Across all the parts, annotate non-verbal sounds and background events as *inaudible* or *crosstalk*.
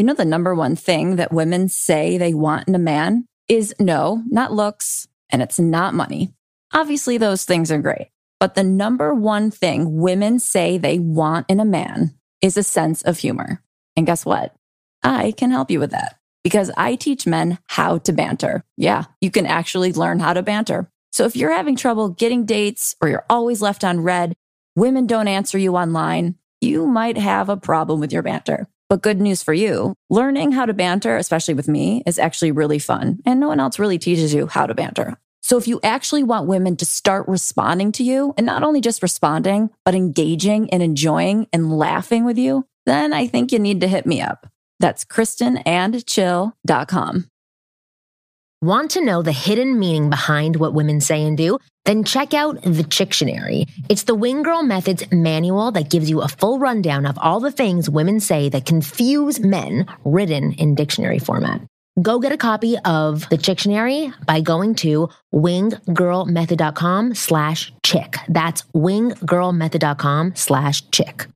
You know, the number one thing that women say they want in a man is no, not looks, and it's not money. Obviously, those things are great. But the number one thing women say they want in a man is a sense of humor. And guess what? I can help you with that because I teach men how to banter. Yeah, you can actually learn how to banter. So if you're having trouble getting dates or you're always left on read, women don't answer you online, you might have a problem with your banter. But good news for you, learning how to banter, especially with me, is actually really fun. And no one else really teaches you how to banter. So if you actually want women to start responding to you and not only just responding, but engaging and enjoying and laughing with you, then I think you need to hit me up. That's kristenandchill.com. Want to know the hidden meaning behind what women say and do? Then check out the Chictionary. It's the Wing Girl Methods manual that gives you a full rundown of all the things women say that confuse men written in dictionary format. Go get a copy of the Chictionary by going to winggirlmethod.com slash chick. That's winggirlmethod.com slash chick.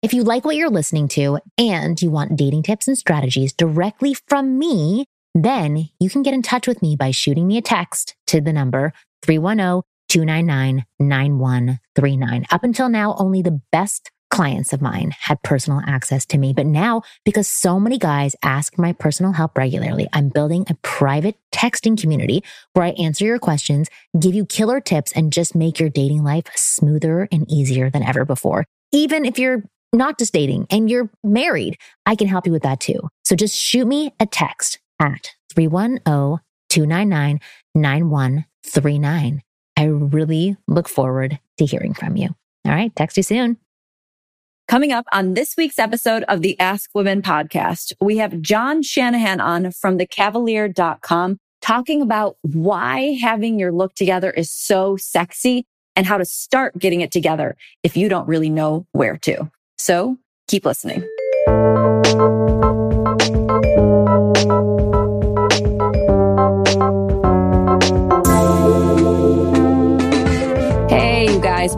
If you like what you're listening to and you want dating tips and strategies directly from me, then you can get in touch with me by shooting me a text to the number 310 299 9139. Up until now, only the best clients of mine had personal access to me. But now, because so many guys ask my personal help regularly, I'm building a private texting community where I answer your questions, give you killer tips, and just make your dating life smoother and easier than ever before. Even if you're not just dating and you're married, I can help you with that too. So just shoot me a text at 310-299-9139. I really look forward to hearing from you. All right. Text you soon. Coming up on this week's episode of the Ask Women podcast, we have John Shanahan on from thecavalier.com talking about why having your look together is so sexy and how to start getting it together if you don't really know where to. So keep listening.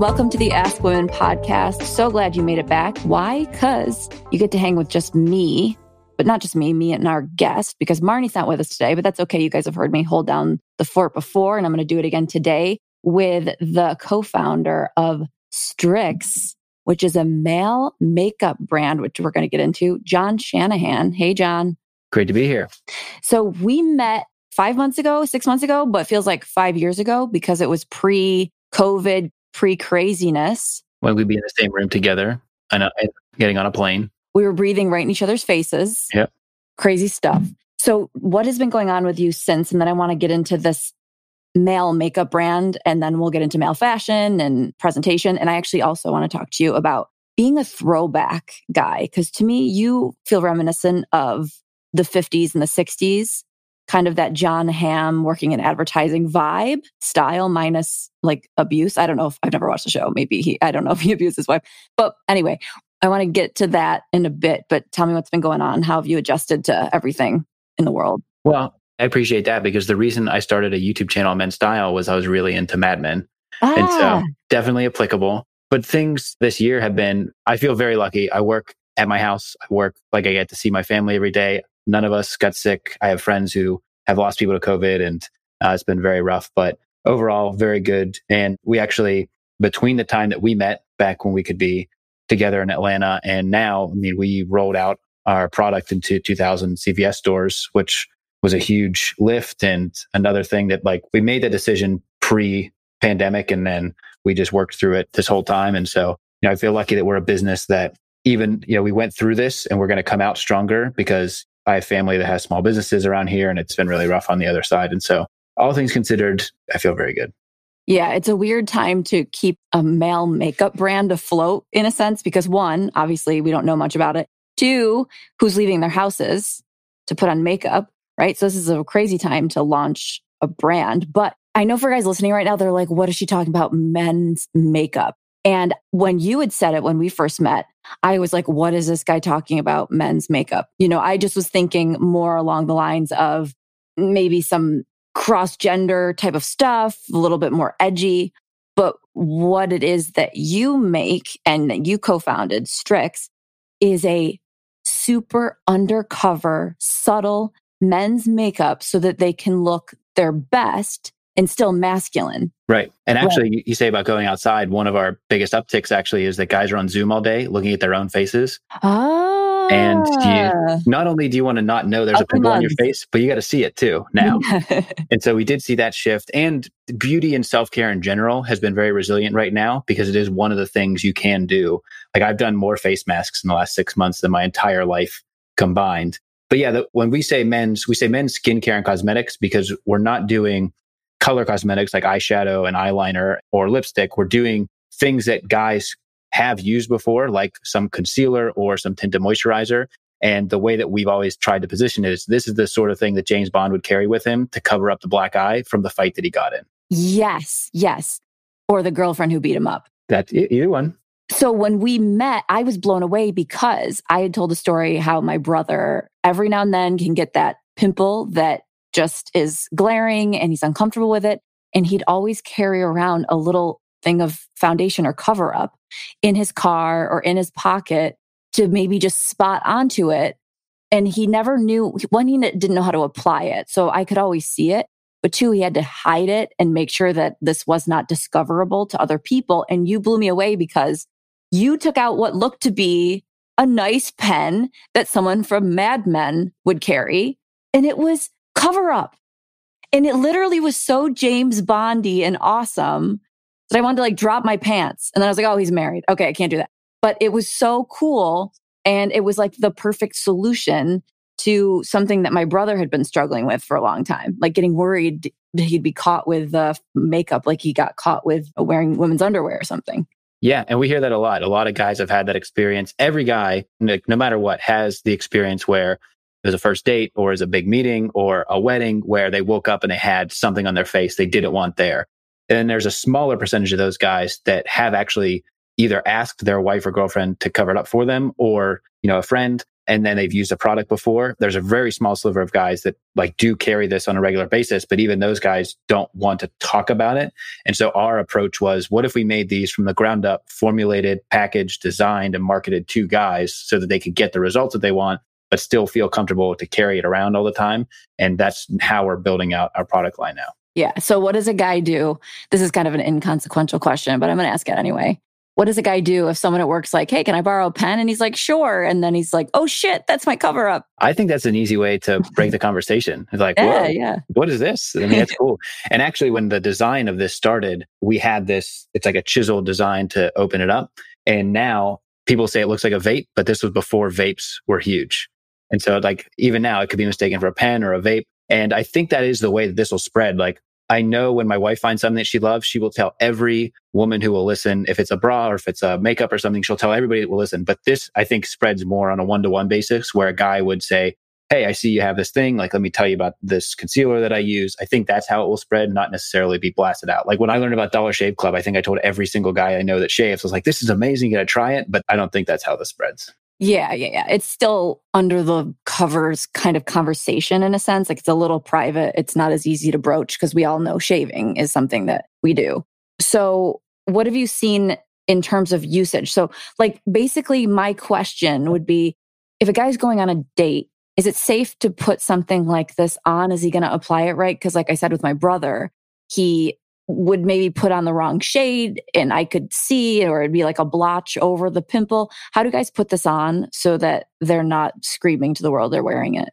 Welcome to the Ask Women podcast. So glad you made it back. Why? Because you get to hang with just me, but not just me, me and our guest, because Marnie's not with us today, but that's okay. You guys have heard me hold down the fort before, and I'm going to do it again today with the co founder of Stryx, which is a male makeup brand, which we're going to get into, John Shanahan. Hey, John. Great to be here. So we met five months ago, six months ago, but feels like five years ago because it was pre COVID pre craziness. When we'd be in the same room together uh, and getting on a plane. We were breathing right in each other's faces. Yep. Crazy stuff. So, what has been going on with you since? And then I want to get into this male makeup brand, and then we'll get into male fashion and presentation. And I actually also want to talk to you about being a throwback guy, because to me, you feel reminiscent of the 50s and the 60s kind of that Jon Hamm working in advertising vibe style minus like abuse. I don't know if I've never watched the show. Maybe he, I don't know if he *laughs* abused his wife. But anyway, I want to get to that in a bit, but tell me what's been going on. How have you adjusted to everything in the world? Well, I appreciate that because the reason I started a YouTube channel, Men's Style, was I was really into Mad Men. Ah. And so ah. definitely applicable. But things this year have been, I feel very lucky. I work at my house. I work like I get to see my family every day. None of us got sick. I have friends who have lost people to COVID and uh, it's been very rough, but overall, very good. And we actually, between the time that we met back when we could be together in Atlanta and now, I mean, we rolled out our product into 2000 CVS stores, which was a huge lift and another thing that like we made the decision pre pandemic and then we just worked through it this whole time. And so, you know, I feel lucky that we're a business that even, you know, we went through this and we're going to come out stronger because I have family that has small businesses around here and it's been really rough on the other side. And so all things considered, I feel very good. Yeah, it's a weird time to keep a male makeup brand afloat in a sense because one, obviously we don't know much about it. Two, who's leaving their houses to put on makeup, right? So this is a crazy time to launch a brand. But I know for guys listening right now, they're like, what is she talking about? Men's makeup. And when you had said it when we first met, I was like, what is this guy talking about men's makeup? You know, I just was thinking more along the lines of maybe some cross gender type of stuff, a little bit more edgy. But what it is that you make and that you co founded, Stryx, is a super undercover, subtle men's makeup so that they can look their best and still masculine. Right. And actually, right. you say about going outside, one of our biggest upticks actually is that guys are on Zoom all day looking at their own faces. Oh. And you, ah. not only do you want to not know there's Up a pimple on your face, but you got to see it too now. *laughs* and so we did see that shift. And beauty and self care in general has been very resilient right now because it is one of the things you can do. Like I've done more face masks in the last six months than my entire life combined. But yeah, the, when we say men's, we say men's skincare and cosmetics because we're not doing color cosmetics like eyeshadow and eyeliner or lipstick. We're doing things that guys have used before, like some concealer or some tinted moisturizer. And the way that we've always tried to position it is this is the sort of thing that James Bond would carry with him to cover up the black eye from the fight that he got in. Yes, yes. Or the girlfriend who beat him up. That's either one. So when we met, I was blown away because I had told a story how my brother every now and then can get that pimple that just is glaring and he's uncomfortable with it. And he'd always carry around a little thing of foundation or cover up in his car or in his pocket to maybe just spot onto it. And he never knew, one, he didn't know how to apply it. So I could always see it. But two, he had to hide it and make sure that this was not discoverable to other people. And you blew me away because you took out what looked to be a nice pen that someone from Mad Men would carry. And it was cover up. And it literally was so James Bondy and awesome that I wanted to like drop my pants. And then I was like, oh, he's married. Okay, I can't do that. But it was so cool. And it was like the perfect solution to something that my brother had been struggling with for a long time, like getting worried that he'd be caught with uh, makeup, like he got caught with wearing women's underwear or something. Yeah, and we hear that a lot. A lot of guys have had that experience. Every guy, no matter what, has the experience where there's a first date or is a big meeting or a wedding where they woke up and they had something on their face they didn't want there. And there's a smaller percentage of those guys that have actually either asked their wife or girlfriend to cover it up for them or, you know, a friend and then they've used a product before. There's a very small sliver of guys that like do carry this on a regular basis, but even those guys don't want to talk about it. And so our approach was, what if we made these from the ground up, formulated, packaged, designed, and marketed to guys so that they could get the results that they want, but still feel comfortable to carry it around all the time. And that's how we're building out our product line now. Yeah. So what does a guy do? This is kind of an inconsequential question, but I'm going to ask it anyway. What does a guy do if someone at work's like, "Hey, can I borrow a pen?" and he's like, "Sure," and then he's like, "Oh shit, that's my cover up." I think that's an easy way to break the *laughs* conversation. It's like, yeah, yeah. What is this? I mean, that's cool. and actually, when the design of this started, we had this. It's like a chisel design to open it up, and now people say it looks like a vape, but this was before vapes were huge. And so, like, even now, it could be mistaken for a pen or a vape. And I think that is the way that this will spread. Like, I know when my wife finds something that she loves, she will tell every woman who will listen. If it's a bra or if it's a makeup or something, she'll tell everybody that will listen. But this, I think, spreads more on a one to one basis where a guy would say, Hey, I see you have this thing. Like, let me tell you about this concealer that I use. I think that's how it will spread, not necessarily be blasted out. Like when I learned about Dollar Shave Club, I think I told every single guy I know that shaves, I was like, this is amazing. You got to try it. But I don't think that's how this spreads. Yeah, yeah, yeah. It's still under the covers kind of conversation in a sense. Like it's a little private. It's not as easy to broach because we all know shaving is something that we do. So, what have you seen in terms of usage? So, like, basically, my question would be if a guy's going on a date, is it safe to put something like this on? Is he going to apply it right? Because, like I said with my brother, he would maybe put on the wrong shade and I could see, or it'd be like a blotch over the pimple. How do you guys put this on so that they're not screaming to the world they're wearing it?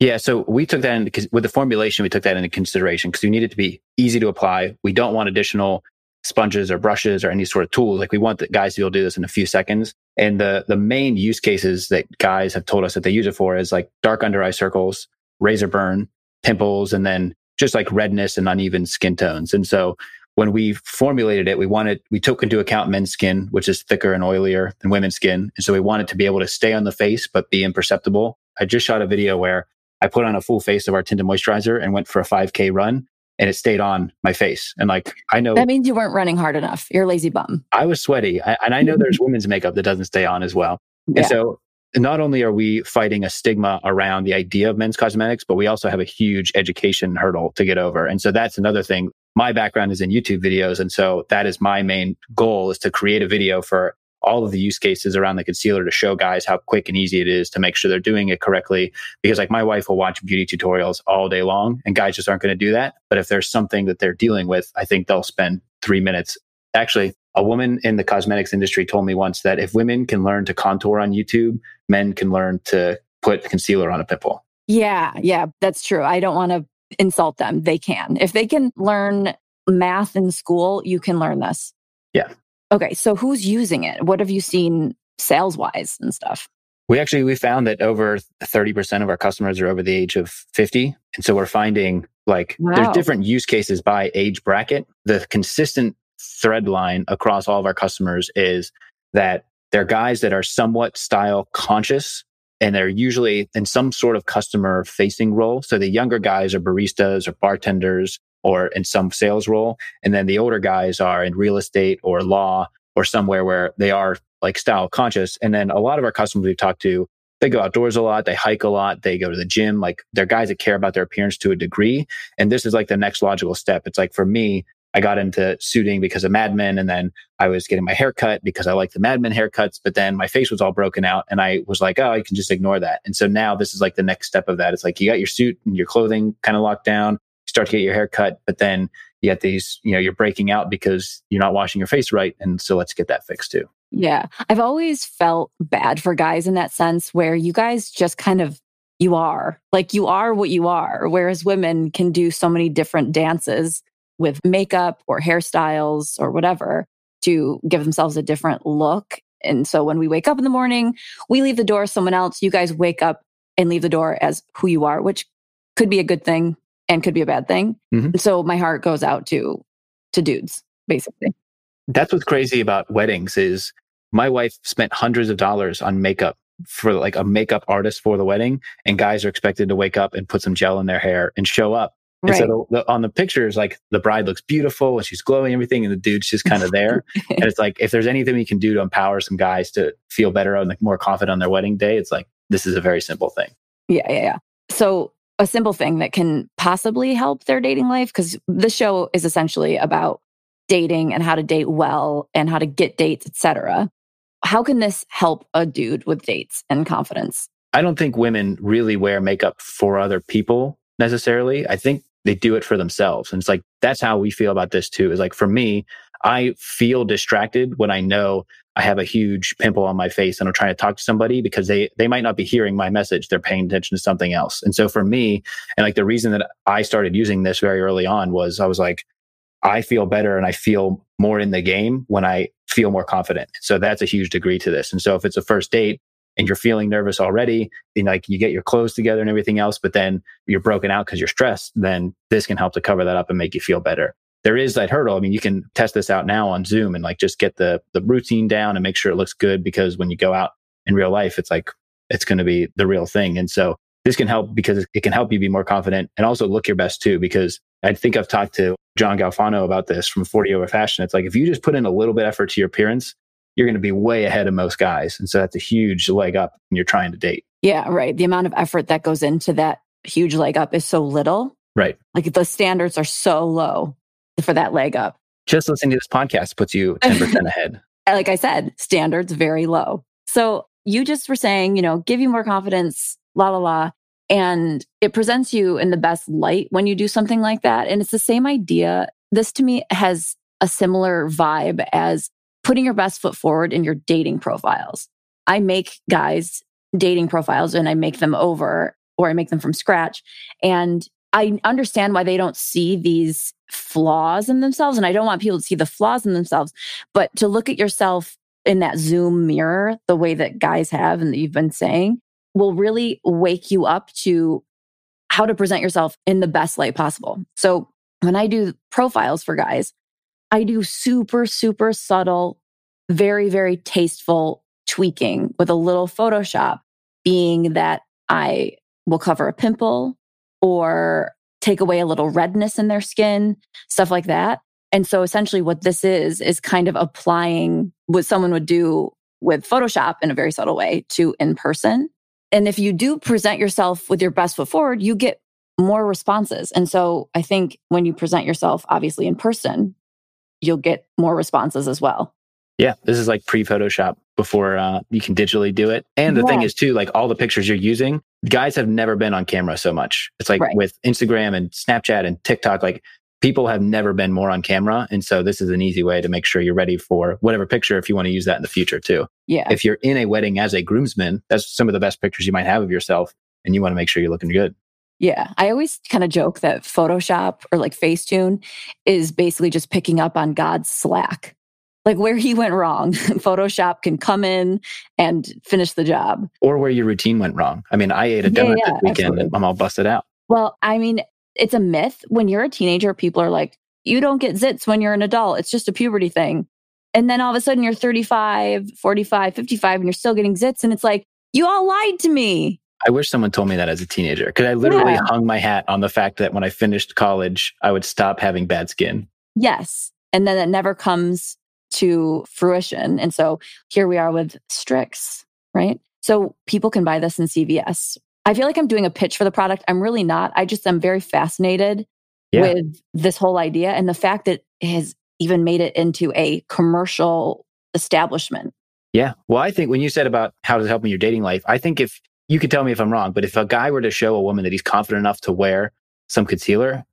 Yeah, so we took that into with the formulation. We took that into consideration because we need it to be easy to apply. We don't want additional sponges or brushes or any sort of tools. Like we want the guys to be able to do this in a few seconds. And the the main use cases that guys have told us that they use it for is like dark under eye circles, razor burn, pimples, and then just like redness and uneven skin tones. And so when we formulated it, we wanted, we took into account men's skin, which is thicker and oilier than women's skin. And so we wanted to be able to stay on the face, but be imperceptible. I just shot a video where I put on a full face of our tinted moisturizer and went for a 5K run and it stayed on my face. And like, I know that means you weren't running hard enough. You're a lazy bum. I was sweaty. I, and I know *laughs* there's women's makeup that doesn't stay on as well. Yeah. And so not only are we fighting a stigma around the idea of men's cosmetics, but we also have a huge education hurdle to get over. And so that's another thing. My background is in YouTube videos. And so that is my main goal is to create a video for all of the use cases around the concealer to show guys how quick and easy it is to make sure they're doing it correctly. Because like my wife will watch beauty tutorials all day long and guys just aren't going to do that. But if there's something that they're dealing with, I think they'll spend three minutes. Actually, a woman in the cosmetics industry told me once that if women can learn to contour on YouTube, men can learn to put concealer on a pimple. Yeah, yeah, that's true. I don't want to insult them. They can. If they can learn math in school, you can learn this. Yeah. Okay, so who's using it? What have you seen sales wise and stuff? We actually we found that over 30% of our customers are over the age of 50. And so we're finding like wow. there's different use cases by age bracket. The consistent thread line across all of our customers is that they're guys that are somewhat style conscious and they're usually in some sort of customer facing role. So the younger guys are baristas or bartenders or in some sales role. And then the older guys are in real estate or law or somewhere where they are like style conscious. And then a lot of our customers we've talked to, they go outdoors a lot, they hike a lot, they go to the gym. Like they're guys that care about their appearance to a degree. And this is like the next logical step. It's like for me, I got into suiting because of Mad Men. And then I was getting my hair cut because I like the Mad Men haircuts. But then my face was all broken out. And I was like, oh, I can just ignore that. And so now this is like the next step of that. It's like you got your suit and your clothing kind of locked down, You start to get your hair cut. But then you get these, you know, you're breaking out because you're not washing your face right. And so let's get that fixed too. Yeah. I've always felt bad for guys in that sense where you guys just kind of you are like you are what you are whereas women can do so many different dances with makeup or hairstyles or whatever to give themselves a different look. And so when we wake up in the morning, we leave the door as someone else. You guys wake up and leave the door as who you are, which could be a good thing and could be a bad thing. Mm-hmm. So my heart goes out to to dudes, basically. That's what's crazy about weddings is my wife spent hundreds of dollars on makeup for like a makeup artist for the wedding and guys are expected to wake up and put some gel in their hair and show up and so the, the, on the pictures, like the bride looks beautiful and she's glowing, everything, and the dude's just kind of there. *laughs* and it's like, if there's anything we can do to empower some guys to feel better and like more confident on their wedding day, it's like, this is a very simple thing. Yeah, yeah, yeah. So a simple thing that can possibly help their dating life, because the show is essentially about dating and how to date well and how to get dates, etc. How can this help a dude with dates and confidence? I don't think women really wear makeup for other people necessarily. I think they do it for themselves. And it's like, that's how we feel about this too. Is like, for me, I feel distracted when I know I have a huge pimple on my face and I'm trying to talk to somebody because they, they might not be hearing my message. They're paying attention to something else. And so for me, and like the reason that I started using this very early on was I was like, I feel better and I feel more in the game when I feel more confident. So that's a huge degree to this. And so if it's a first date, and you're feeling nervous already, and like you get your clothes together and everything else, but then you're broken out because you're stressed, then this can help to cover that up and make you feel better. There is that hurdle. I mean, you can test this out now on Zoom and like just get the the routine down and make sure it looks good because when you go out in real life, it's like it's going to be the real thing. And so this can help because it can help you be more confident and also look your best too. Because I think I've talked to John Galfano about this from 40 Over Fashion. It's like if you just put in a little bit effort to your appearance, you're going to be way ahead of most guys. And so that's a huge leg up when you're trying to date. Yeah, right. The amount of effort that goes into that huge leg up is so little. Right. Like the standards are so low for that leg up. Just listening to this podcast puts you *laughs* 10% ahead. Like I said, standards very low. So you just were saying, you know, give you more confidence, la la la. And it presents you in the best light when you do something like that. And it's the same idea this to me has a similar vibe as putting your best foot forward in your dating profiles. I make guys dating profiles and I make them over or I make them from scratch. And I understand why they don't see these flaws in themselves. And I don't want people to see the flaws in themselves, but to look at yourself in that Zoom mirror, the way that guys have and that you've been saying, will really wake you up to how to present yourself in the best light possible. So when I do profiles for guys, I do super, super subtle, very, very tasteful tweaking with a little Photoshop, being that I will cover a pimple or take away a little redness in their skin, stuff like that. And so essentially what this is, is kind of applying what someone would do with Photoshop in a very subtle way to in person. And if you do present yourself with your best foot forward, you get more responses. And so I think when you present yourself, obviously in person, you'll get more responses as well. Yeah, this is like pre Photoshop before uh, you can digitally do it. And the yeah. thing is, too, like all the pictures you're using, guys have never been on camera so much. It's like right. with Instagram and Snapchat and TikTok, like people have never been more on camera. And so this is an easy way to make sure you're ready for whatever picture if you want to use that in the future, too. Yeah. If you're in a wedding as a groomsman, that's some of the best pictures you might have of yourself. And you want to make sure you're looking good. Yeah. I always kind of joke that Photoshop or like Facetune is basically just picking up on God's slack like where he went wrong. *laughs* Photoshop can come in and finish the job. Or where your routine went wrong. I mean, I ate a donut yeah, yeah, this weekend absolutely. and I'm all busted out. Well, I mean, it's a myth. When you're a teenager, people are like, you don't get zits when you're an adult. It's just a puberty thing. And then all of a sudden you're 35, 45, 55, and you're still getting zits. And it's like, you all lied to me. I wish someone told me that as a teenager because I literally yeah. hung my hat on the fact that when I finished college, I would stop having bad skin. Yes. And then it never comes to fruition. And so here we are with Stryx, right? So people can buy this in CVS. I feel like I'm doing a pitch for the product. I'm really not. I just am very fascinated yeah. with this whole idea and the fact that it has even made it into a commercial establishment. Yeah. Well, I think when you said about how does it help in your dating life, I think if you could tell me if I'm wrong, but if a guy were to show a woman that he's confident enough to wear some concealer,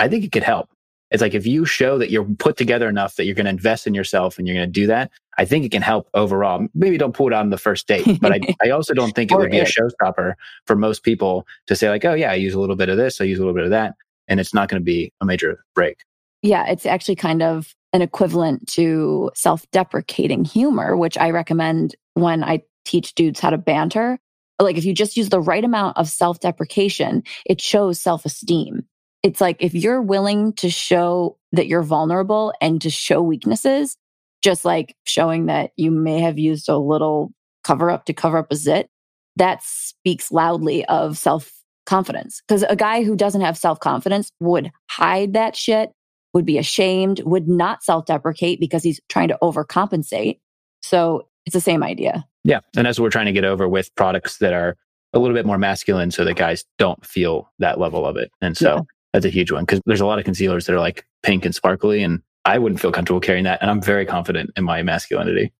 I think it could help. It's like if you show that you're put together enough that you're going to invest in yourself and you're going to do that, I think it can help overall. Maybe don't pull it on the first date, but I, *laughs* I also don't think it would be a showstopper for most people to say, like, oh, yeah, I use a little bit of this, I use a little bit of that. And it's not going to be a major break. Yeah, it's actually kind of an equivalent to self deprecating humor, which I recommend when I teach dudes how to banter. Like, if you just use the right amount of self deprecation, it shows self esteem it's like if you're willing to show that you're vulnerable and to show weaknesses, just like showing that you may have used a little cover up to cover up a zit, that speaks loudly of self confidence. Because a guy who doesn't have self confidence would hide that shit, would be ashamed, would not self deprecate because he's trying to overcompensate. So it's the same idea. Yeah. And that's what we're trying to get over with products that are a little bit more masculine so that guys don't feel that level of it. And so yeah. That's a huge one because there's a lot of concealers that are like pink and sparkly, and I wouldn't feel comfortable carrying that. And I'm very confident in my masculinity.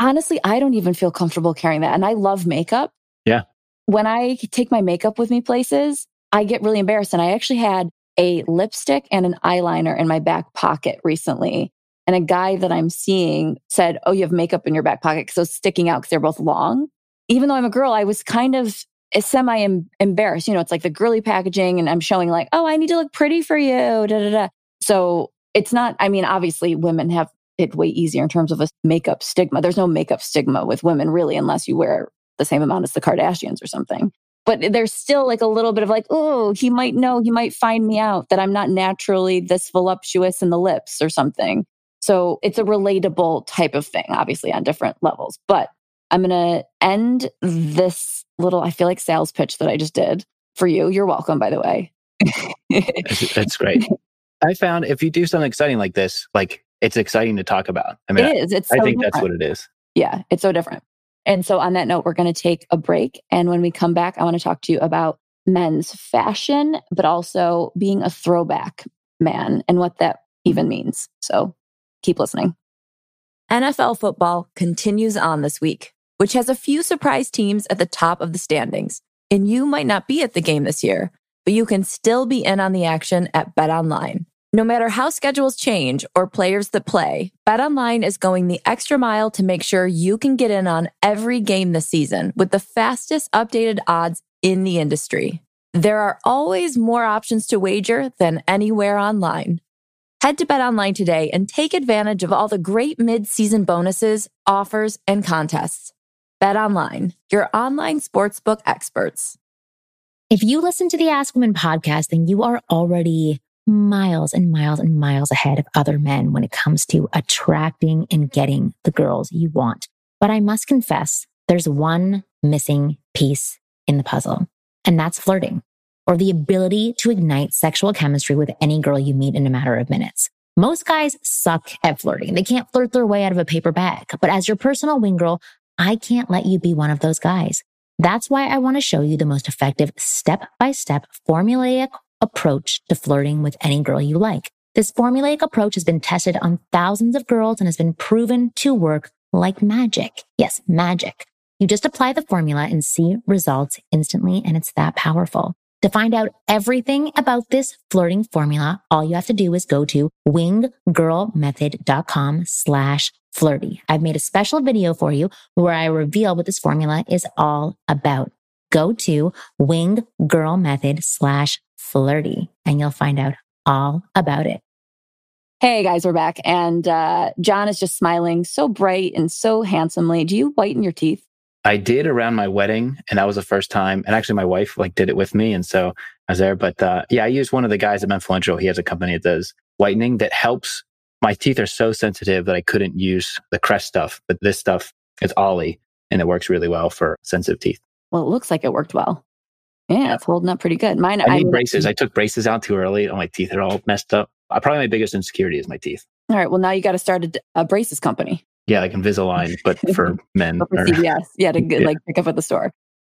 Honestly, I don't even feel comfortable carrying that. And I love makeup. Yeah. When I take my makeup with me places, I get really embarrassed. And I actually had a lipstick and an eyeliner in my back pocket recently. And a guy that I'm seeing said, Oh, you have makeup in your back pocket So sticking out because they're both long. Even though I'm a girl, I was kind of eh, semi embarrassed. You know, it's like the girly packaging, and I'm showing like, oh, I need to look pretty for you. Da, da, da. So it's not, I mean, obviously women have it way easier in terms of a makeup stigma. There's no makeup stigma with women really, unless you wear the same amount as the Kardashians or something. But there's still like a little bit of like, oh, he might know, he might find me out that I'm not naturally this voluptuous in the lips or something. So it's a relatable type of thing, obviously on different levels. But I'm going to end this little, I feel like sales pitch that I just did for you. You're welcome, by the way. that's, great. *laughs* I found if you do something exciting like this, like it's exciting to talk about. I mean, it is. It's I, so I think different. that's what it is. Yeah, it's so different. And so, on that note, we're going to take a break. And when we come back, I want to talk to you about men's fashion, but also being a throwback man and what that even means. So, keep listening. NFL football continues on this week which has a few surprise teams at the top of the standings. And you might not be at the game this year, but you can still be in on the action at Bet Online. No matter how schedules change or players that play, BetOnline is going the extra mile to make sure you can get in on every game this season with the fastest updated odds in the industry. There are always more options to wager than anywhere online. Head to BetOnline today and take advantage of all the great mid-season bonuses, offers, and contests. BetOnline, your online sportsbook experts. If you listen to the Ask Women podcast, then you are already miles and miles and miles ahead of other men when it comes to attracting and getting the girls you want. But I must confess, there's one missing piece in the puzzle, and that's flirting or the ability to ignite sexual chemistry with any girl you meet in a matter of minutes. Most guys suck at flirting. They can't flirt their way out of a paper bag. But as your personal wing girl, I can't let you be one of those guys. That's why I want to show you the most effective step by step formulaic approach to flirting with any girl you like. This formulaic approach has been tested on thousands of girls and has been proven to work like magic. Yes, magic. You just apply the formula and see results instantly, and it's that powerful. To find out everything about this flirting formula, all you have to do is go to winggirlmethod.com slash flirty. I've made a special video for you where I reveal what this formula is all about. Go to winggirlmethod slash flirty and you'll find out all about it. Hey guys, we're back. And uh, John is just smiling so bright and so handsomely. Do you whiten your teeth? I did around my wedding, and that was the first time. And actually, my wife like did it with me, and so I was there. But uh, yeah, I used one of the guys at Menfluential. He has a company that does whitening that helps. My teeth are so sensitive that I couldn't use the Crest stuff, but this stuff is Ollie, and it works really well for sensitive teeth. Well, it looks like it worked well. Yeah, it's holding up pretty good. Mine. I, I need braces. *laughs* I took braces out too early. and my teeth are all messed up. Uh, probably my biggest insecurity is my teeth. All right. Well, now you got to start a, a braces company. Yeah, like Invisalign, *laughs* but for men. for CVS. Yeah, to *laughs* yeah. like pick up at the store.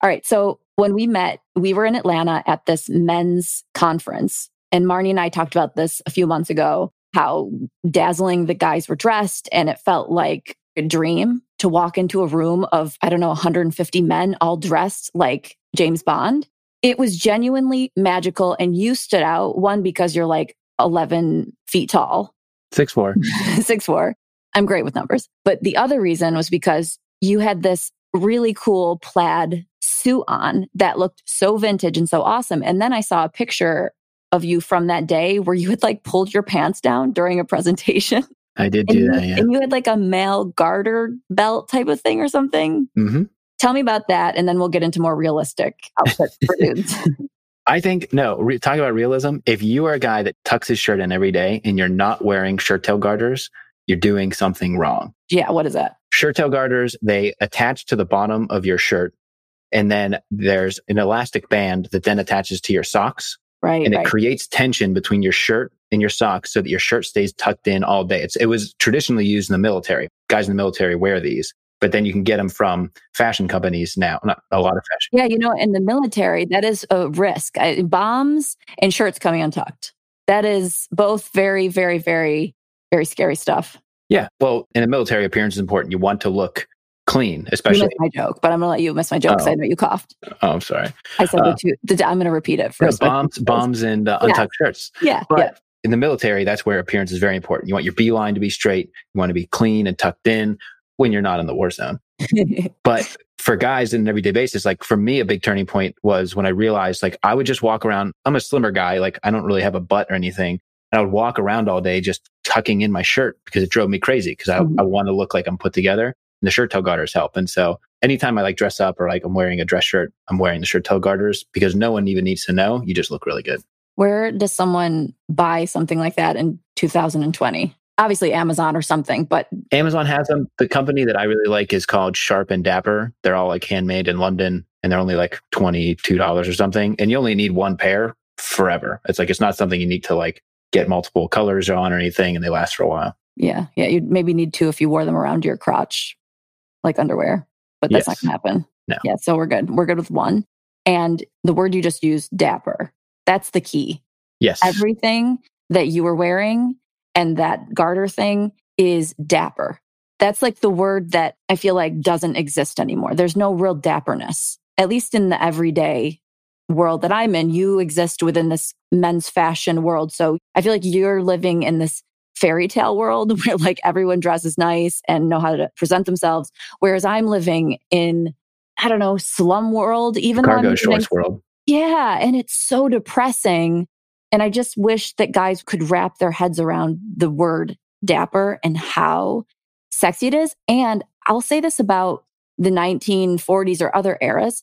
All right. So when we met, we were in Atlanta at this men's conference. And Marnie and I talked about this a few months ago, how dazzling the guys were dressed. And it felt like a dream to walk into a room of, I don't know, 150 men all dressed like James Bond. It was genuinely magical. And you stood out, one, because you're like 11 feet tall. Six four. *laughs* Six four. I'm great with numbers. But the other reason was because you had this really cool plaid suit on that looked so vintage and so awesome. And then I saw a picture of you from that day where you had like pulled your pants down during a presentation. *laughs* I did do that, yeah. And you had like a male garter belt type of thing or something. Mm-hmm. Tell me about that, and then we'll get into more realistic outfits *laughs* for dudes. *laughs* I think no. Re- talking about realism, if you are a guy that tucks his shirt in every day and you're not wearing shirt tail garters, you're doing something wrong. Yeah. What is that? Shirt tail garters, they attach to the bottom of your shirt. And then there's an elastic band that then attaches to your socks. Right. And right. it creates tension between your shirt and your socks so that your shirt stays tucked in all day. It's, it was traditionally used in the military. Guys in the military wear these, but then you can get them from fashion companies now. Not a lot of fashion. Yeah. You know, in the military, that is a risk. bombs and shirts coming untucked. That is both very, very, very very scary stuff. Yeah. Well, in a military appearance is important. You want to look clean, especially. My joke, but I'm going to let you miss my joke because oh. I know you coughed. Oh, I'm sorry. I said uh, too. I'm going to repeat it first. No, bombs, bombs, and uh, untucked yeah. shirts. Yeah. But yeah. in the military, that's where appearance is very important. You want your gig line to be straight. You want to be clean and tucked in when you're not in the war zone. *laughs* but for guys in an everyday basis, like for me, a big turning point was when I realized like I would just walk around. I'm a slimmer guy. Like I don't really have a butt or anything. And I would walk around all day just tucking in my shirt because it drove me crazy because I, mm-hmm. I want to look like I'm put together. And the shirt tail garters help. And so anytime I like dress up or like I'm wearing a dress shirt, I'm wearing the shirt tail garters because no one even needs to know. You just look really good. Where does someone buy something like that in 2020? Obviously Amazon or something, but Amazon has them. The company that I really like is called Sharp and Dapper. They're all like handmade in London and they're only like $22 or something. And you only need one pair forever. It's like, it's not something you need to like get multiple colors on or anything and they last for a while. Yeah. Yeah. You'd maybe need two if you wore them around your crotch like underwear, but that's yes. not going to happen. No. Yeah. So we're good. We're good with one. And the word you just used, dapper, that's the key. Yes. Everything that you were wearing and that garter thing is dapper. That's like the word that I feel like doesn't exist anymore. There's no real dapperness, at least in the everyday world that I'm in. You exist within this men's fashion world. So I feel like you're living in this fairy tale world *laughs* where like everyone dresses nice and know how to present themselves. Whereas I'm living in, I don't know, slum world, even cargo shorts world. Yeah. And it's so depressing. And I just wish that guys could wrap their heads around the word dapper and how sexy it is. And I'll say this about the 1940s or other eras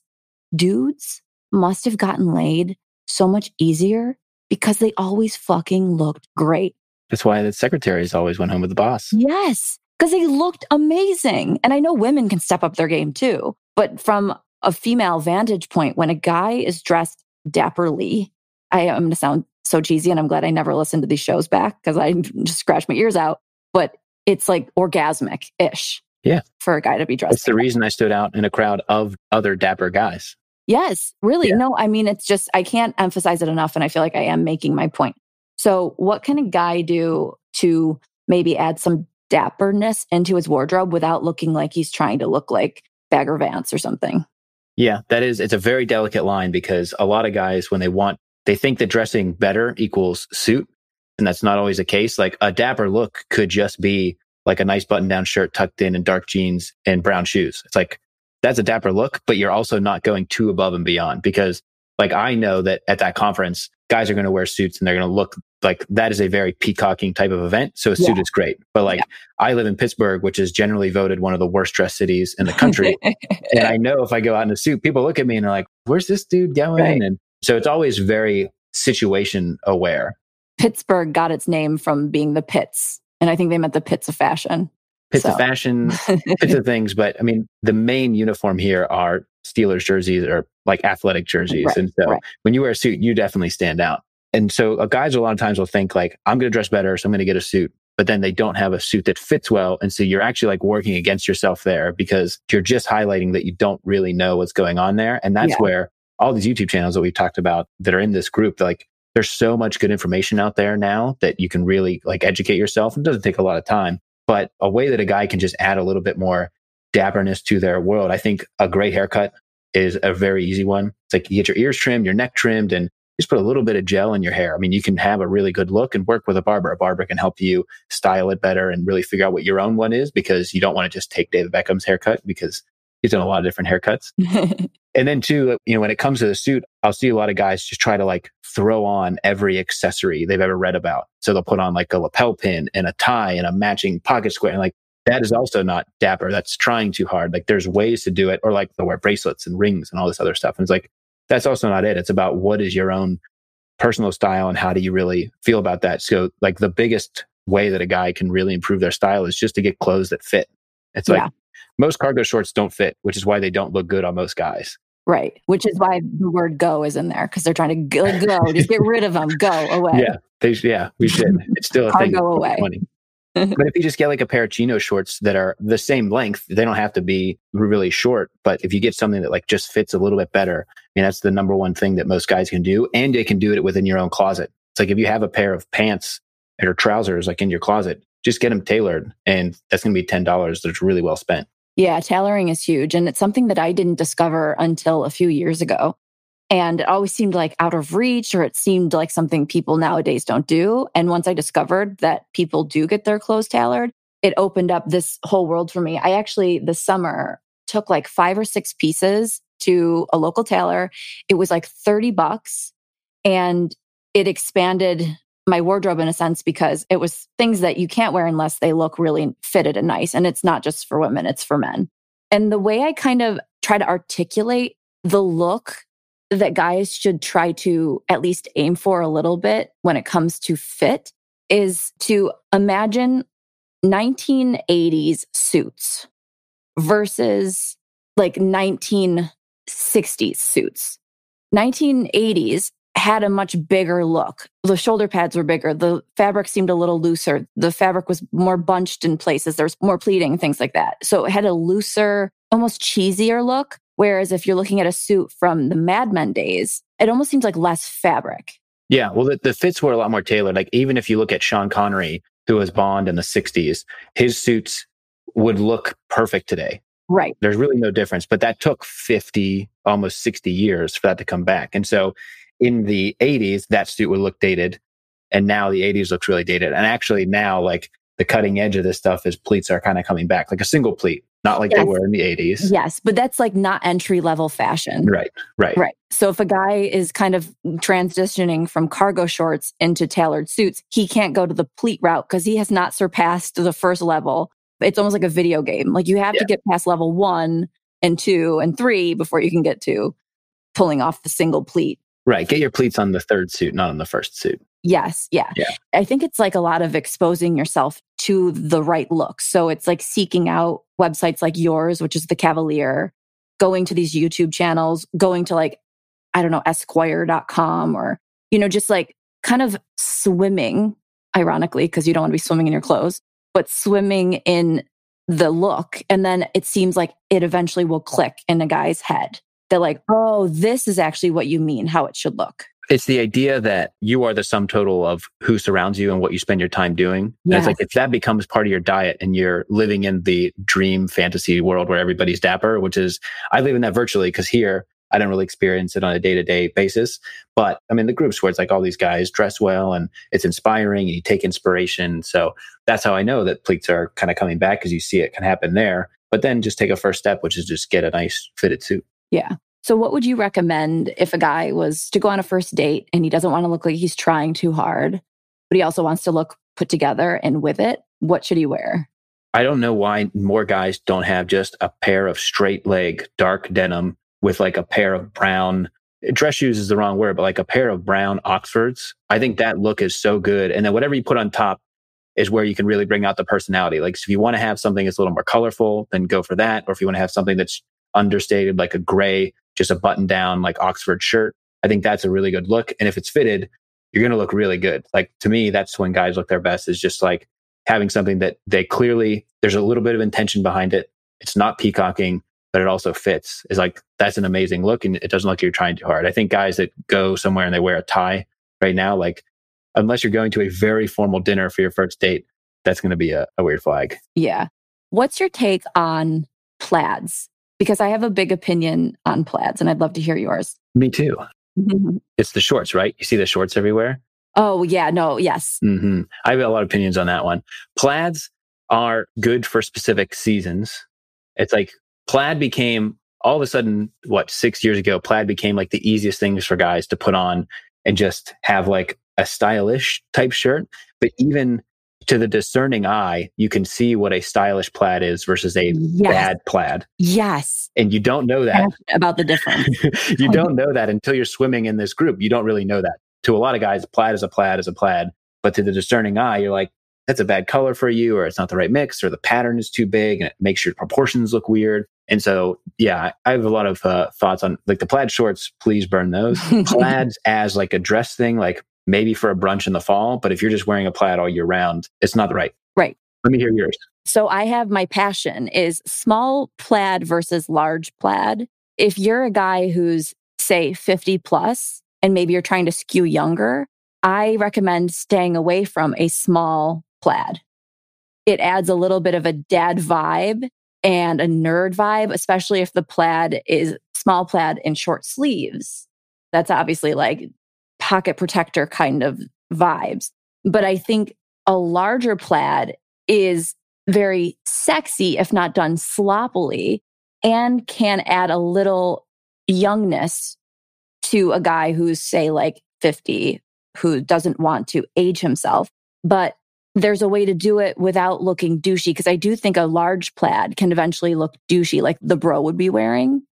dudes must have gotten laid so much easier because they always fucking looked great. That's why the secretaries always went home with the boss. Yes, because they looked amazing. And I know women can step up their game too. But from a female vantage point, when a guy is dressed dapperly, I am going to sound so cheesy and I'm glad I never listened to these shows back because I *laughs* just scratched my ears out. But it's like orgasmic ish. Yeah. For a guy to be dressed. It's the reason I stood out in a crowd of other dapper guys. Yes, really. Yeah. No, I mean, it's just, I can't emphasize it enough. And I feel like I am making my point. So, what can a guy do to maybe add some dapperness into his wardrobe without looking like he's trying to look like Bagger Vance or something? Yeah, that is, it's a very delicate line because a lot of guys, when they want, they think that dressing better equals suit. And that's not always the case. Like a dapper look could just be like a nice button down shirt tucked in and dark jeans and brown shoes. It's like, that's a dapper look, but you're also not going too above and beyond because like I know that at that conference, guys are going to wear suits and they're going to look like that is a very peacocking type of event. So a suit yeah. is great. But like yeah. I live in Pittsburgh, which is generally voted one of the worst dressed cities in the country. *laughs* and I know if I go out in a suit, people look at me and they're like, where's this dude going? Right. And so it's always very situation aware. Pittsburgh got its name from being the pits. And I think they meant the pits of fashion pits so. of fashion, *laughs* pits of things. But I mean, the main uniform here are Steelers jerseys or like athletic jerseys. Right, and so right. when you wear a suit, you definitely stand out. And so uh, guys a lot of times will think like, I'm going to dress better, so I'm going to get a suit. But then they don't have a suit that fits well. And so you're actually like working against yourself there because you're just highlighting that you don't really know what's going on there. And that's yeah. where all these YouTube channels that we've talked about that are in this group, like there's so much good information out there now that you can really like educate yourself. It doesn't take a lot of time but a way that a guy can just add a little bit more dapperness to their world. I think a great haircut is a very easy one. It's like you get your ears trimmed, your neck trimmed, and just put a little bit of gel in your hair. I mean, you can have a really good look and work with a barber. A barber can help you style it better and really figure out what your own one is because you don't want to just take David Beckham's haircut because he's done a lot of different haircuts. *laughs* and then too, you know, when it comes to the suit, I'll see a lot of guys just try to like throw on every accessory they've ever read about. So they'll put on like a lapel pin and a tie and a matching pocket square. And like that is also not dapper. That's trying too hard. Like there's ways to do it, or like they'll wear bracelets and rings and all this other stuff. And it's like, that's also not it. It's about what is your own personal style and how do you really feel about that. So like the biggest way that a guy can really improve their style is just to get clothes that fit. It's like yeah. Most cargo shorts don't fit, which is why they don't look good on most guys. Right. Which is why the word go is in there because they're trying to go, go, just get rid of them, go away. Yeah. They, yeah, we should. It's still a thing. Go away. *laughs* but if you just get like a pair of chino shorts that are the same length, they don't have to be really short. But if you get something that like just fits a little bit better, I mean, that's the number one thing that most guys can do. And they can do it within your own closet. It's like if you have a pair of pants or trousers like in your closet, just get them tailored and that's going to be $10 that's really well spent. Yeah, tailoring is huge. And it's something that I didn't discover until a few years ago. And it always seemed like out of reach, or it seemed like something people nowadays don't do. And once I discovered that people do get their clothes tailored, it opened up this whole world for me. I actually, this summer, took like five or six pieces to a local tailor. It was like 30 bucks and it expanded my wardrobe in a sense because it was things that you can't wear unless they look really fitted and nice. And it's not just for women, it's for men. And the way I kind of try to articulate the look that guys should try to at least aim for a little bit when it comes to fit is to imagine 1980s suits versus like 1960s suits. 1980s had a much bigger look. The shoulder pads were bigger. The fabric seemed a little looser. The fabric was more bunched in places. There was more pleating, things like that. So it had a looser, almost cheesier look. Whereas if you're looking at a suit from the Mad Men days, it almost seems like less fabric. Yeah. Well, the, the fits were a lot more tailored. Like even if you look at Sean Connery, who was Bond in the 60s, his suits would look perfect today. Right. There's really no difference. But that took 50, almost 60 years for that to come back. And so in the 80s, that suit would look dated. And now the 80s looks really dated. And actually now, like the cutting edge of this stuff is pleats are kind of coming back, like a single pleat, not like yes. they were in the 80s. Yes, but that's like not entry level fashion. Right, right. Right. So if a guy is kind of transitioning from cargo shorts into tailored suits, he can't go to the pleat route because he has not surpassed the first level. It's almost like a video game. Like you have yeah. to get past level one and two and three before you can get to pulling off the single pleat. Right. Get your pleats on the third suit, not on the first suit. Yes. Yeah. Yeah. I think it's like a lot of exposing yourself to the right look. So it's like seeking out websites like yours, which is the Kavalier, going to these YouTube channels, going to like, I don't know, esquire.com or, you know, just like kind of swimming, ironically, because you don't want to be swimming in your clothes, but swimming in the look. And then it seems like it eventually will click in a guy's head. They're like, oh, this is actually what you mean, how it should look. It's the idea that you are the sum total of who surrounds you and what you spend your time doing. Yes. It's like if that becomes part of your diet and you're living in the dream fantasy world where everybody's dapper, which is I live in that virtually because here I don't really experience it on a day to day basis. But I'm in the groups where it's like all these guys dress well and it's inspiring and you take inspiration. So that's how I know that pleats are kind of coming back because you see it can happen there. But then just take a first step, which is just get a nice fitted suit. Yeah. So, what would you recommend if a guy was to go on a first date and he doesn't want to look like he's trying too hard, but he also wants to look put together and with it? What should he wear? I don't know why more guys don't have just a pair of straight leg dark denim with like a pair of brown dress shoes is the wrong word, but like a pair of brown Oxfords. I think that look is so good. And then whatever you put on top is where you can really bring out the personality. Like if you want to have something that's a little more colorful, then go for that. Or if you want to have something that's understated, like a gray, just a button down, like Oxford shirt. I think that's a really good look. And if it's fitted, you're going to look really good. Like to me, that's when guys look their best is just like having something that they clearly, there's a little bit of intention behind it. It's not peacocking, but it also fits is like, that's an amazing look. And it doesn't look like you're trying too hard. I think guys that go somewhere and they wear a tie right now, like unless you're going to a very formal dinner for your first date, that's going to be a, a weird flag. Yeah. What's your take on plaids? Because I have a big opinion on plaids and I'd love to hear yours. Me too. Mm-hmm. It's the shorts, right? You see the shorts everywhere. Oh, yeah. No, yes. Mm-hmm. I have a lot of opinions on that one. Plaids are good for specific seasons. It's like plaid became all of a sudden, what, six years ago, plaid became like the easiest things for guys to put on and just have like a stylish type shirt. But even to the discerning eye, you can see what a stylish plaid is versus a yes. bad plaid. Yes. And you don't know that about the difference. *laughs* you don't know that until you're swimming in this group. You don't really know that. To a lot of guys, plaid is a plaid is a plaid. But to the discerning eye, you're like, that's a bad color for you, or it's not the right mix, or the pattern is too big and it makes your proportions look weird. And so, yeah, I have a lot of uh, thoughts on like the plaid shorts. Please burn those. *laughs* Plaids as like a dress thing, like maybe for a brunch in the fall. But if you're just wearing a plaid all year round, it's not the right. Right. Let me hear yours. So I have my passion is small plaid versus large plaid. If you're a guy who's say 50 plus and maybe you're trying to skew younger, I recommend staying away from a small plaid. It adds a little bit of a dad vibe and a nerd vibe, especially if the plaid is small plaid in short sleeves. That's obviously like pocket protector kind of vibes. But I think a larger plaid is very sexy if not done sloppily and can add a little youngness to a guy who's say like 50 who doesn't want to age himself. But there's a way to do it without looking douchey because i do think a large plaid can eventually look douchey like the bro would be wearing.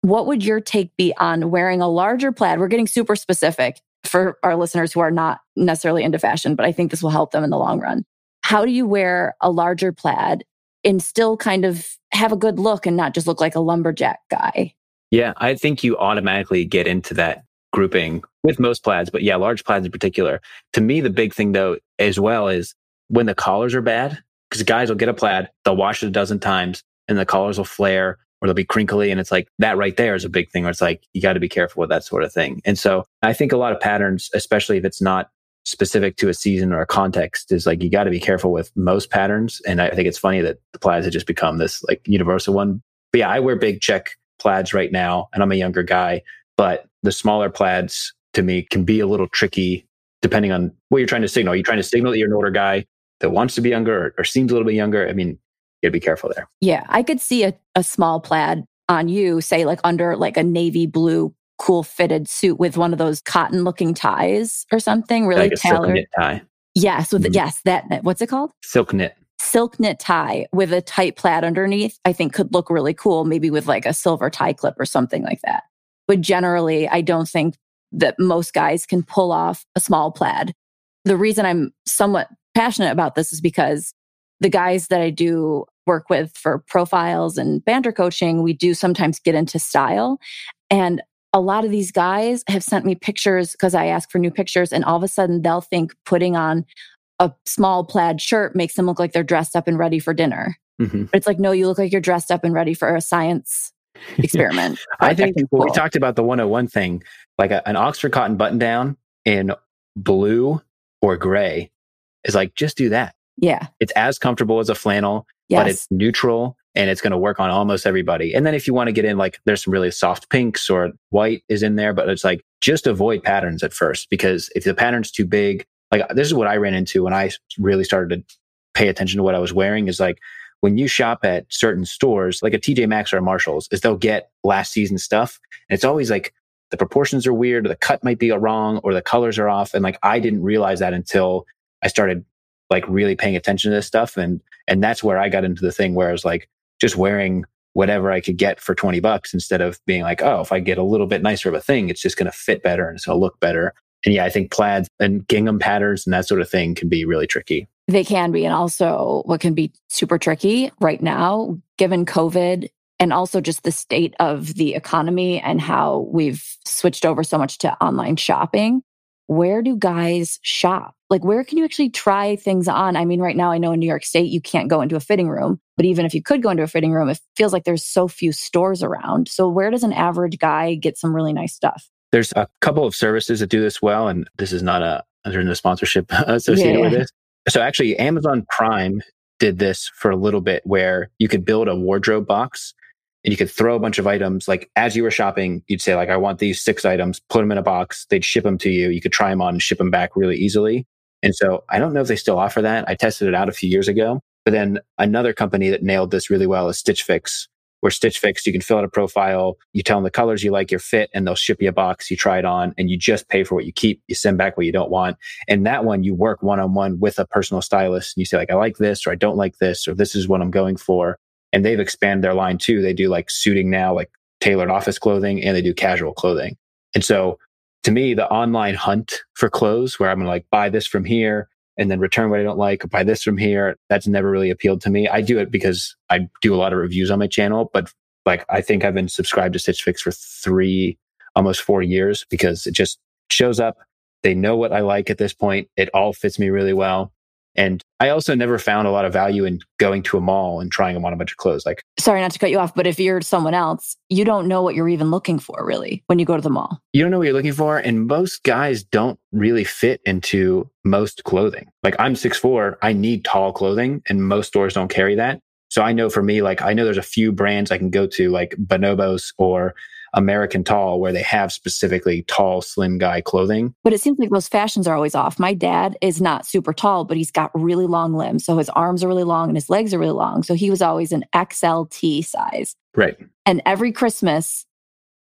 What would your take be on wearing a larger plaid? We're getting super specific for our listeners who are not necessarily into fashion, but I think this will help them in the long run. How do you wear a larger plaid and still kind of have a good look and not just look like a lumberjack guy? Yeah, I think you automatically get into that grouping with most plaids, but yeah, large plaids in particular. To me, the big thing though, as well, is when the collars are bad, because guys will get a plaid, they'll wash it a dozen times and the collars will flare or they'll be crinkly. And it's like that right there is a big thing where it's like, you got to be careful with that sort of thing. And so I think a lot of patterns, especially if it's not specific to a season or a context, is like, you got to be careful with most patterns. And I think it's funny that the plaids have just become this like universal one. But yeah, I wear big check plaids right now and I'm a younger guy, but the smaller plaids to me can be a little tricky depending on what you're trying to signal. Are you trying to signal that you're an older guy that wants to be younger or, or seems a little bit younger? I mean, you gotta be careful there. Yeah. I could see a, a small plaid on you, say like under like a navy blue cool fitted suit with one of those cotton looking ties or something really like tailored. knit tie. Yes, with Mhm. yes, that what's it called? Silk knit. Silk knit tie with a tight plaid underneath, I think could look really cool, maybe with like a silver tie clip or something like that. But generally, I don't think that most guys can pull off a small plaid. The reason I'm somewhat passionate about this is because the guys that I do work with for profiles and banter coaching, we do sometimes get into style. And a lot of these guys have sent me pictures because I ask for new pictures, and all of a sudden they'll think putting on a small plaid shirt makes them look like they're dressed up and ready for dinner. hmm But it's like, no, you look like you're dressed up and ready for a science *laughs* experiment. I think when we talked about the 101 thing, like a, an Oxford cotton button down in blue or gray is like, just do that. Yeah, It's as comfortable as a flannel, yes, but it's neutral and it's going to work on almost everybody. And then if you want to get in, like, there's some really soft pinks or white is in there, but it's like, just avoid patterns at first because if the pattern's too big, like, this is what I ran into when I really started to pay attention to what I was wearing is like, when you shop at certain stores, like a TJ Maxx or a Marshalls, is they'll get last season stuff. And it's always like the proportions are weird, or the cut might be wrong, or the colors are off. And like I didn't realize that until I started like really paying attention to this stuff. And and that's where I got into the thing where I was like just wearing whatever I could get for 20 bucks instead of being like, oh, if I get a little bit nicer of a thing, it's just gonna fit better and it's gonna look better. And yeah, I think plaids and gingham patterns and that sort of thing can be really tricky. they can be. And also, what can be super tricky right now, given COVID and also just the state of the economy and how we've switched over so much to online shopping. Where do guys shop? Like, where can you actually try things on? I mean, right now, I know in New York State, you can't go into a fitting room, but even if you could go into a fitting room, it feels like there's so few stores around. So, where does an average guy get some really nice stuff? There's a couple of services that do this well, and this is not a there's no sponsorship *laughs* associated with Yeah. this. So actually, Amazon Prime did this for a little bit, where you could build a wardrobe box and you could throw a bunch of items. Like as you were shopping, you'd say like, "I want these six items." Put them in a box. They'd ship them to you. You could try them on and ship them back really easily. And so I don't know if they still offer that. I tested it out a few years ago. But then another company that nailed this really well is Stitch Fix, where Stitch Fix, you can fill out a profile, you tell them the colors you like, your fit, and they'll ship you a box. You try it on and you just pay for what you keep. You send back what you don't want. And that one, you work one on one with a personal stylist and you say, like, I like this or I don't like this or this is what I'm going for. And they've expanded their line too. They do like suiting now, like tailored office clothing, and they do casual clothing. And so to me, the online hunt for clothes where I'm gonna like buy this from here and then return what I don't like, or buy this from here, that's never really appealed to me. I do it because I do a lot of reviews on my channel, but like I think I've been subscribed to Stitch Fix for three, almost four years because it just shows up. They know what I like at this point. It all fits me really well. And I also never found a lot of value in going to a mall and trying them on a bunch of clothes. Like Sorry not to cut you off, but if you're someone else, you don't know what you're even looking for really when you go to the mall. you don't know what you're looking for. And most guys don't really fit into most clothing. Like I'm 6'4, I need tall clothing, and most stores don't carry that. So I know for me, like I know there's a few brands I can go to, like Bonobos or American Tall, where they have specifically tall, slim guy clothing. But it seems like those fashions are always off. My dad is not super tall, but he's got really long limbs. So his arms are really long and his legs are really long. So he was always an XLT size. Right. And every Christmas,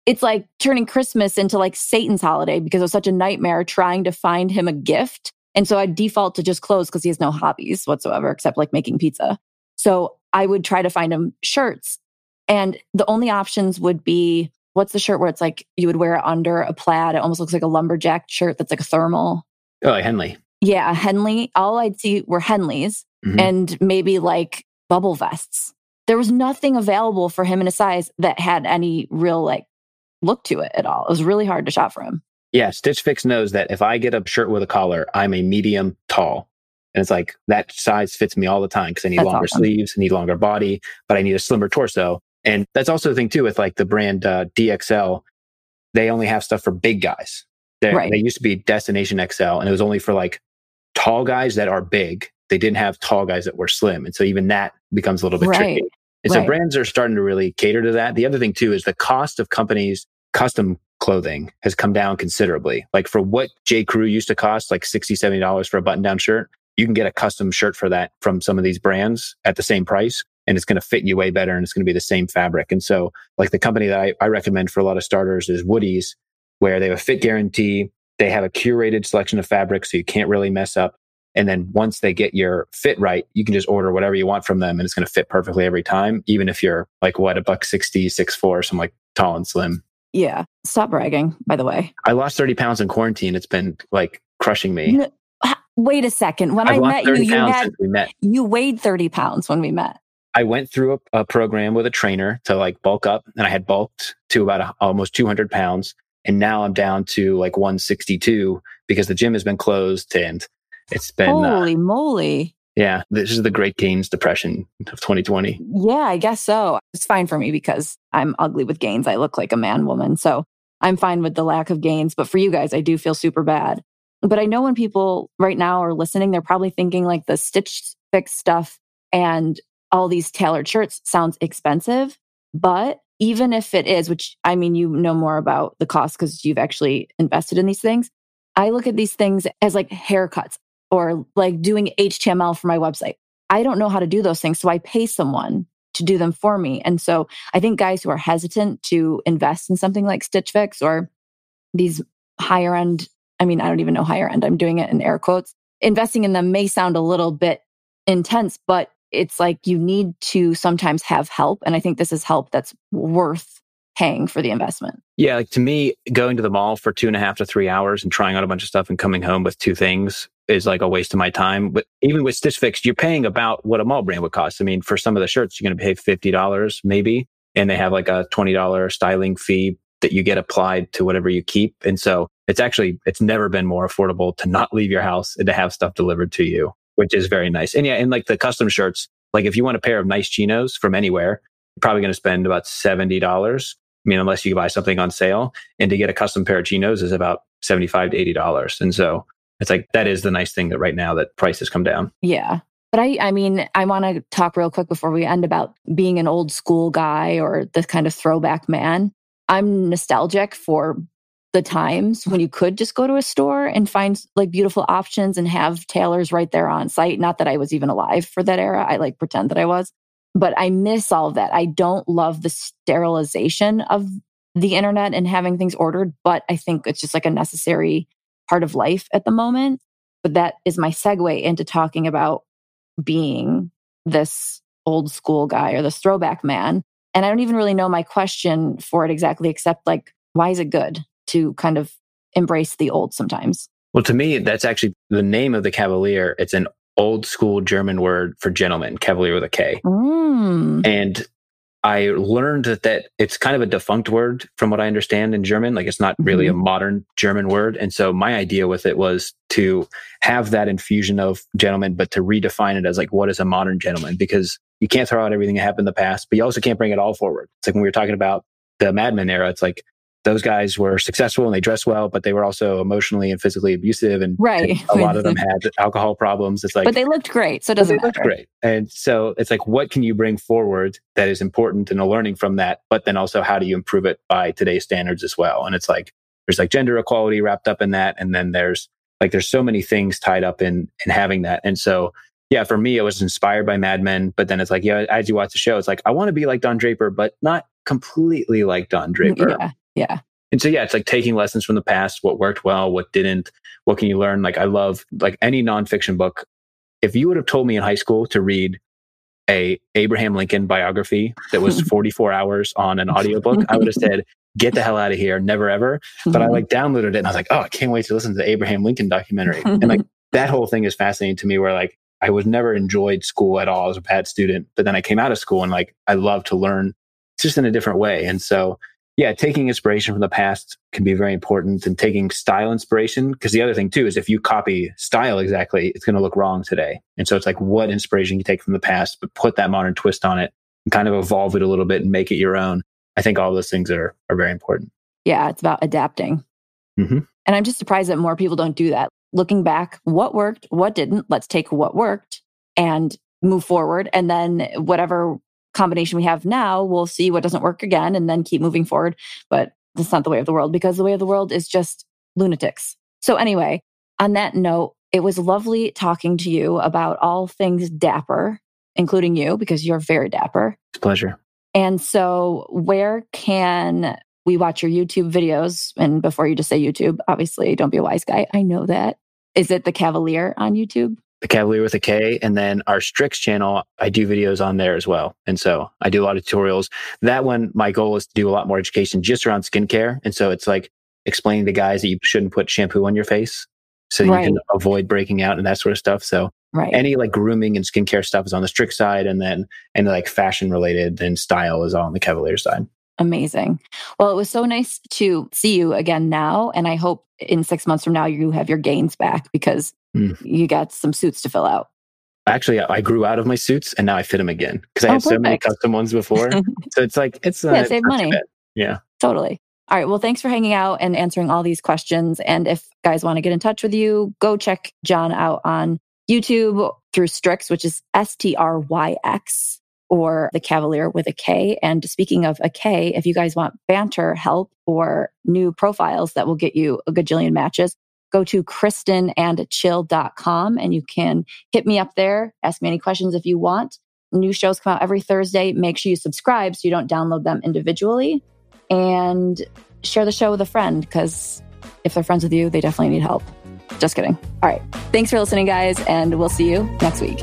it's like turning Christmas into like Satan's holiday because it was such a nightmare trying to find him a gift. And so I default to just clothes because he has no hobbies whatsoever except like making pizza. So I would try to find him shirts. And the only options would be what's the shirt where it's like you would wear it under a plaid? It almost looks like a lumberjack shirt that's like a thermal. Oh, like Henley. Yeah, a Henley. All I'd see were Henleys Mhm. and maybe like bubble vests. There was nothing available for him in a size that had any real like look to it at all. It was really hard to shop for him. Yeah, Stitch Fix knows that if I get a shirt with a collar, I'm a medium tall. And it's like that size fits me all the time because I need That's longer awesome. sleeves, I need longer body, but I need a slimmer torso. And that's also the thing too with like the brand uh, DXL. They only have stuff for big guys. They Right. they used to be Destination XL, and it was only for like tall guys that are big. They didn't have tall guys that were slim, and so even that becomes a little bit Right. tricky. And right. so brands are starting to really cater to that. The other thing too is the cost of companies custom clothing has come down considerably. Like for what J. Crew used to cost, like 60 $70 for a button down shirt, you can get a custom shirt for that from some of these brands at the same price. And it's going to fit you way better and it's going to be the same fabric. And so, like the company that I, I recommend for a lot of starters is Woody's, where they have a fit guarantee. They have a curated selection of fabrics, so you can't really mess up. And then once they get your fit right, you can just order whatever you want from them and it's going to fit perfectly every time, even if you're like what, a buck 60, six, four, some like tall and slim. Yeah. Stop bragging, by the way. I lost 30 pounds in quarantine. It's been like crushing me. wait a second. When I've I met you, you had, met. you weighed 30 pounds when we met. I went through a, a, program with a trainer to like bulk up and I had bulked to about a, almost 200 pounds. And now I'm down to like 162 because the gym has been closed and it's been uh, holy uh, moly. Yeah, this is the Great Gains Depression of 2020. Yeah, I guess so. It's fine for me because I'm ugly with gains. I look like a man woman. So I'm fine with the lack of gains. But for you guys, I do feel super bad. But I know when people right now are listening, they're probably thinking like the Stitch Fix stuff and all these tailored shirts sounds expensive. But even if it is, which I mean, you know more about the cost because you've actually invested in these things. I look at these things as like haircuts or like doing HTML for my website. I don't know how to do those things. So I pay someone to do them for me. And so I think guys who are hesitant to invest in something like Stitch Fix or these higher end, I mean, I don't even know higher end, I'm doing it in air quotes. Investing in them may sound a little bit intense, but it's like you need to sometimes have help. And I think this is help that's worth paying for the investment. Yeah, like to me, going to the mall for two and a half to three hours and trying out a bunch of stuff and coming home with two things is like a waste of my time. But even with Stitch Fix, you're paying about what a mall brand would cost. I mean, for some of the shirts, you're going to pay $50 maybe, and they have like a $20 styling fee that you get applied to whatever you keep. And so it's actually, it's never been more affordable to not leave your house and to have stuff delivered to you, which is very nice. And yeah, and like the custom shirts, like if you want a pair of nice chinos from anywhere, you're probably going to spend about $70 I mean, unless you buy something on sale and to get a custom pair of chinos is about 75 to $80. And so it's like, that is the nice thing that right now that prices come down. Yeah. But I, I mean, I want to talk real quick before we end about being an old school guy or the kind of throwback man. I'm nostalgic for the times when you could just go to a store and find like beautiful options and have tailors right there on site. Not that I was even alive for that era. I like pretend that I was but I miss all of that. I don't love the sterilization of the internet and having things ordered, but I think it's just like a necessary part of life at the moment. But that is my segue into talking about being this old school guy or this throwback man. And I don't even really know my question for it exactly, except like, why is it good to kind of embrace the old sometimes? Well, to me, that's actually the name of the Kavalier. It's an old school German word for gentleman, Kavalier with a K. Mm. And I learned that, that it's kind of a defunct word from what I understand in German. Like it's not really mm-hmm. a modern German word. And so my idea with it was to have that infusion of gentleman, but to redefine it as like, what is a modern gentleman? Because you can't throw out everything that happened in the past, but you also can't bring it all forward. It's like when we were talking about the Mad Men era, it's like those guys were successful and they dressed well, but they were also emotionally and physically abusive. And, right. And a lot of them *laughs* had alcohol problems. It's like, but they looked great. So it doesn't they matter. great. And so it's like, what can you bring forward that is important and a learning from that? But then also, how do you improve it by today's standards as well? And it's like, there's like gender equality wrapped up in that. And then there's like, there's so many things tied up in, in having that. And so, yeah, for me, it was inspired by Mad Men. But then it's like, yeah, as you watch the show, it's like, I want to be like Don Draper, but not completely like Don Draper. Yeah. Yeah. And so, yeah, it's like taking lessons from the past, what worked well, what didn't, what can you learn? Like, I love like any nonfiction book. If you would have told me in high school to read a Abraham Lincoln biography that was *laughs* 44 hours on an audiobook, I would have said, get the hell out of here, never ever. But I mm-hmm. like downloaded it and I was like, oh, I can't wait to listen to the Abraham Lincoln documentary. and like *laughs* that whole thing is fascinating to me where like I was never enjoyed school at all as a bad student. But then I came out of school and like I love to learn just in a different way. And so yeah, taking inspiration from the past can be very important and taking style inspiration. Because the other thing too is if you copy style exactly, it's going to look wrong today. And so it's like what inspiration you take from the past, but put that modern twist on it and kind of evolve it a little bit and make it your own. I think all those things are, are very important. Yeah, it's about adapting. Mm-hmm. And I'm just surprised that more people don't do that. Looking back, what worked, what didn't, let's take what worked and move forward. And then whatever combination we have now, we'll see what doesn't work again and then keep moving forward. But that's not the way of the world because the way of the world is just lunatics. So, anyway, on that note, it was lovely talking to you about all things dapper, including you, because you're very dapper. It's pleasure. And so, where can we watch your YouTube videos? And before you just say YouTube, obviously, don't be a wise guy. I know that. Is it the Kavalier on YouTube? The Kavalier with a K. And then our Stryx channel, I do videos on there as well. And so I do a lot of tutorials. That one, my goal is to do a lot more education just around skincare. And so it's like explaining to guys that you shouldn't put shampoo on your face so right. you can avoid breaking out and that sort of stuff. So right. any like grooming and skincare stuff is on the Stryx side. And then any like fashion related and style is all on the Kavalier side. Amazing. Well, it was so nice to see you again now. And I hope in six months from now, you have your gains back because mm. you got some suits to fill out. Actually, I grew out of my suits and now I fit them again because I oh, had perfect. so many custom ones before. *laughs* so it's like, it's uh, yeah, save money. Yeah. Totally. All right. Well, thanks for hanging out and answering all these questions. And if guys want to get in touch with you, go check John out on YouTube through Stryx, which is S T R Y X or the Kavalier with a K. And speaking of a K, if you guys want banter help or new profiles that will get you a gajillion matches, go to kristenandchill.com and you can hit me up there. Ask me any questions if you want. New shows come out every Thursday. Make sure you subscribe so you don't download them individually and share the show with a friend because if they're friends with you, they definitely need help. Just kidding. All right. Thanks for listening, guys, and we'll see you next week.